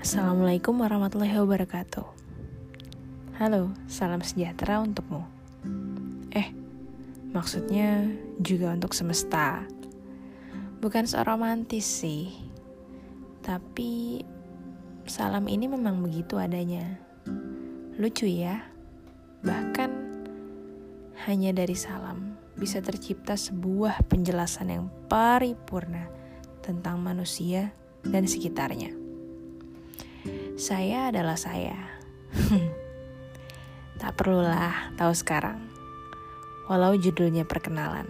Assalamualaikum warahmatullahi wabarakatuh. Halo, salam sejahtera untukmu. Eh, maksudnya juga untuk semesta. Bukan seorang romantis sih, tapi salam ini memang begitu adanya. Lucu ya, bahkan hanya dari salam bisa tercipta sebuah penjelasan yang paripurna tentang manusia dan sekitarnya. Saya adalah saya. tak perlulah tahu sekarang. Walau judulnya perkenalan.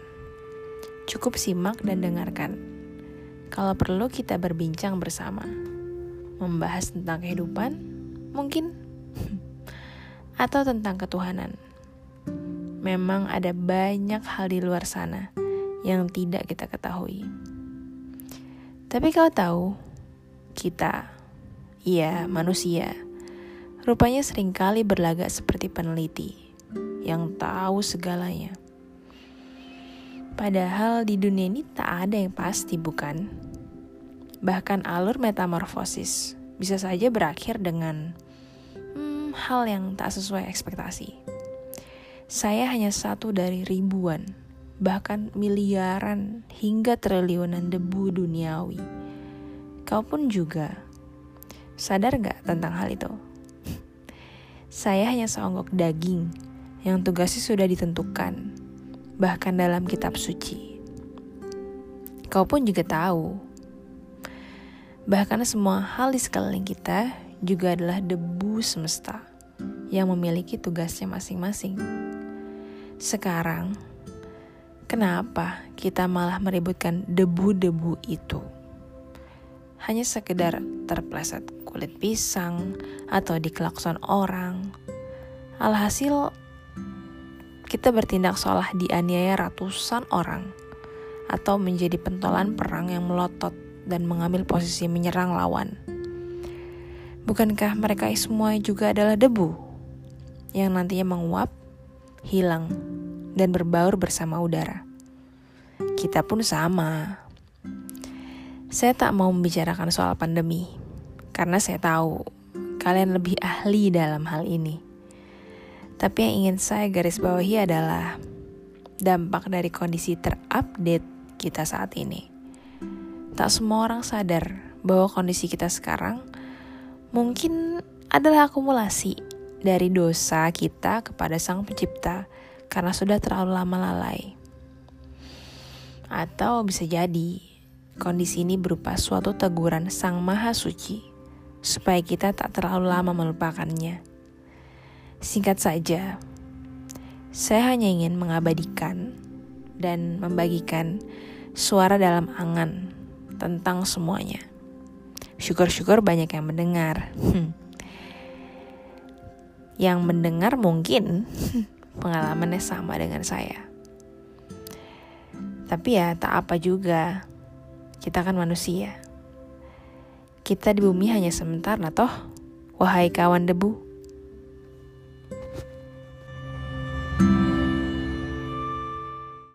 Cukup simak dan dengarkan. Kalau perlu kita berbincang bersama. Membahas tentang kehidupan, mungkin. Atau tentang ketuhanan. Memang ada banyak hal di luar sana yang tidak kita ketahui. Tapi kau tahu, kita Iya, manusia. Rupanya sering kali berlagak seperti peneliti yang tahu segalanya. Padahal di dunia ini tak ada yang pasti, bukan? Bahkan alur metamorfosis bisa saja berakhir dengan hmm, hal yang tak sesuai ekspektasi. Saya hanya satu dari ribuan, bahkan miliaran hingga triliunan debu duniawi. Kau pun juga Sadar gak tentang hal itu? Saya hanya seonggok daging yang tugasnya sudah ditentukan, bahkan dalam kitab suci. Kau pun juga tahu, bahkan semua hal di sekeliling kita juga adalah debu semesta yang memiliki tugasnya masing-masing. Sekarang, kenapa kita malah meributkan debu-debu itu? Hanya sekedar terpleset kulit pisang atau di klakson orang. Alhasil, kita bertindak seolah dianiaya ratusan orang atau menjadi pentolan perang yang melotot dan mengambil posisi menyerang lawan. Bukankah mereka semua juga adalah debu yang nantinya menguap, hilang, dan berbaur bersama udara? Kita pun sama. Saya tak mau membicarakan soal pandemi karena saya tahu kalian lebih ahli dalam hal ini. Tapi yang ingin saya garis bawahi adalah dampak dari kondisi terupdate kita saat ini. Tak semua orang sadar bahwa kondisi kita sekarang mungkin adalah akumulasi dari dosa kita kepada Sang Pencipta karena sudah terlalu lama lalai. Atau bisa jadi kondisi ini berupa suatu teguran Sang Maha Suci supaya kita tak terlalu lama melupakannya. Singkat saja, saya hanya ingin mengabadikan dan membagikan suara dalam angan tentang semuanya. Syukur-syukur banyak yang mendengar. Hmm. Yang mendengar mungkin pengalamannya sama dengan saya. Tapi ya tak apa juga. Kita kan manusia. Kita di bumi hanya sebentar, nah toh, wahai kawan debu.